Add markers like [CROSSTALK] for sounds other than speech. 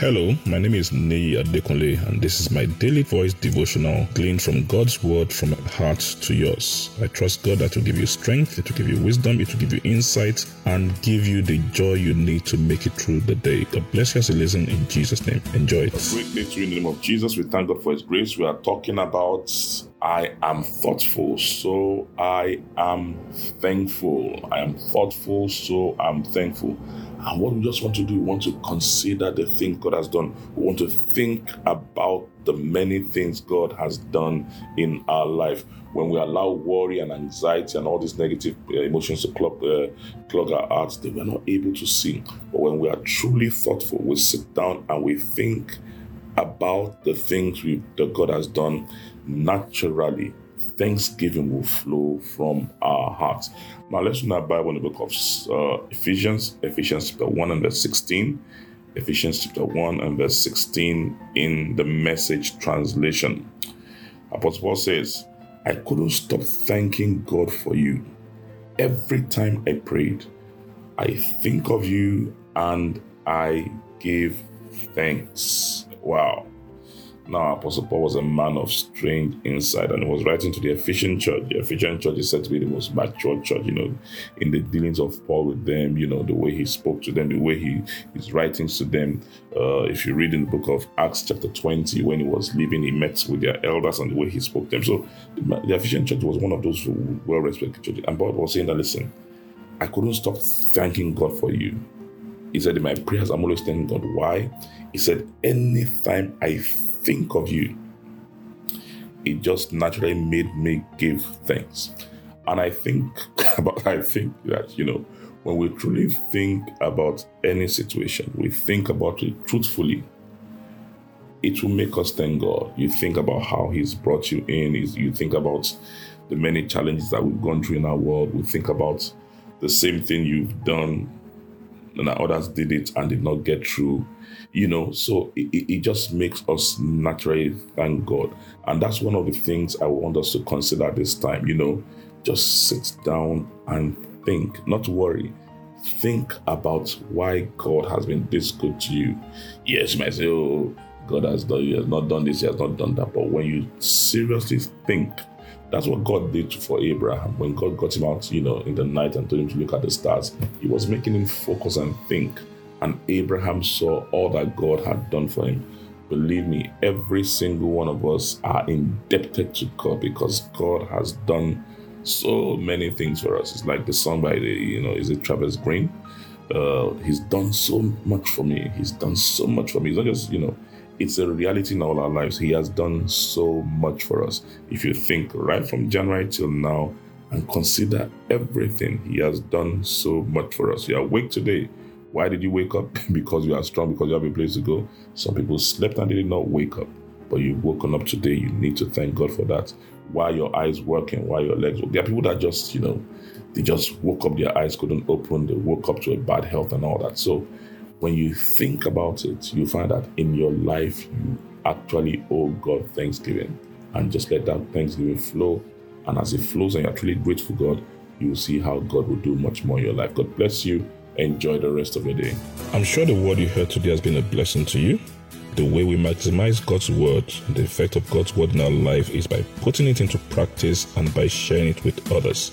Hello, my name is Neyi Adekunle, and this is my daily voice devotional gleaned from God's word from my heart to yours. I trust God that will give you strength, it will give you wisdom, it will give you insight, and give you the joy you need to make it through the day. God bless you as you listen in Jesus' name. Enjoy it. Great day to you in the name of Jesus. We thank God for His grace. We are talking about I am thoughtful, so I am thankful. I am thoughtful, so I'm thankful. And what we just want to do, we want to consider the things God has done. We want to think about the many things God has done in our life. When we allow worry and anxiety and all these negative uh, emotions to clog, uh, clog our hearts, they were not able to see. But when we are truly thoughtful, we sit down and we think about the things we, that God has done naturally thanksgiving will flow from our hearts. Now let's our Bible in the book of uh, Ephesians, Ephesians chapter 1 and verse 16. Ephesians chapter 1 and verse 16 in the message translation. Apostle Paul says, I couldn't stop thanking God for you. Every time I prayed, I think of you and I give thanks. Wow. Now, Apostle Paul was a man of strange insight and he was writing to the Ephesian church. The Ephesian church is said to be the most mature church, you know, in the dealings of Paul with them, you know, the way he spoke to them, the way he his writings to them. Uh, if you read in the book of Acts, chapter 20, when he was leaving, he met with their elders and the way he spoke to them. So the, the Ephesian church was one of those well respected churches. And Paul was saying that, listen, I couldn't stop thanking God for you. He said, in my prayers, I'm always thanking God. Why? He said, anytime I think of you, it just naturally made me give thanks. And I think [LAUGHS] about I think that, you know, when we truly think about any situation, we think about it truthfully, it will make us thank God. You think about how He's brought you in, you think about the many challenges that we've gone through in our world, we think about the same thing you've done and others did it and did not get through you know? So it, it just makes us naturally thank god. And that's one of the things i want us to consider this time you know? Just sit down and think not worry. Think about why god has been this good to you. Yes you might say oh god has done he has not done this he has not done that. But when you seriously think that's what God did for Abraham. When God got him out, you know, in the night and told him to look at the stars, he was making him focus and think. And Abraham saw all that God had done for him. Believe me, every single one of us are indebted to God because God has done so many things for us. It's like the song by the, you know, is it Travis Greene? Uh, he's done so much for me. He's done so much for me. It's not just, you know, it's a reality in all our lives. He has done so much for us. If you think right from January till now and consider everything, He has done so much for us. You're awake today. Why did you wake up? [LAUGHS] because you are strong, because you have a place to go. Some people slept and they did not wake up. But you've woken up today. You need to thank God for that. Why your eyes working, why your legs work. There are people that just, you know, they just woke up, their eyes couldn't open, they woke up to a bad health and all that. So when you think about it, you find that in your life, you actually owe God thanksgiving. And just let that thanksgiving flow. And as it flows and you're truly grateful God, you will see how God will do much more in your life. God bless you. Enjoy the rest of your day. I'm sure the word you heard today has been a blessing to you. The way we maximize God's word, the effect of God's word in our life is by putting it into practice and by sharing it with others.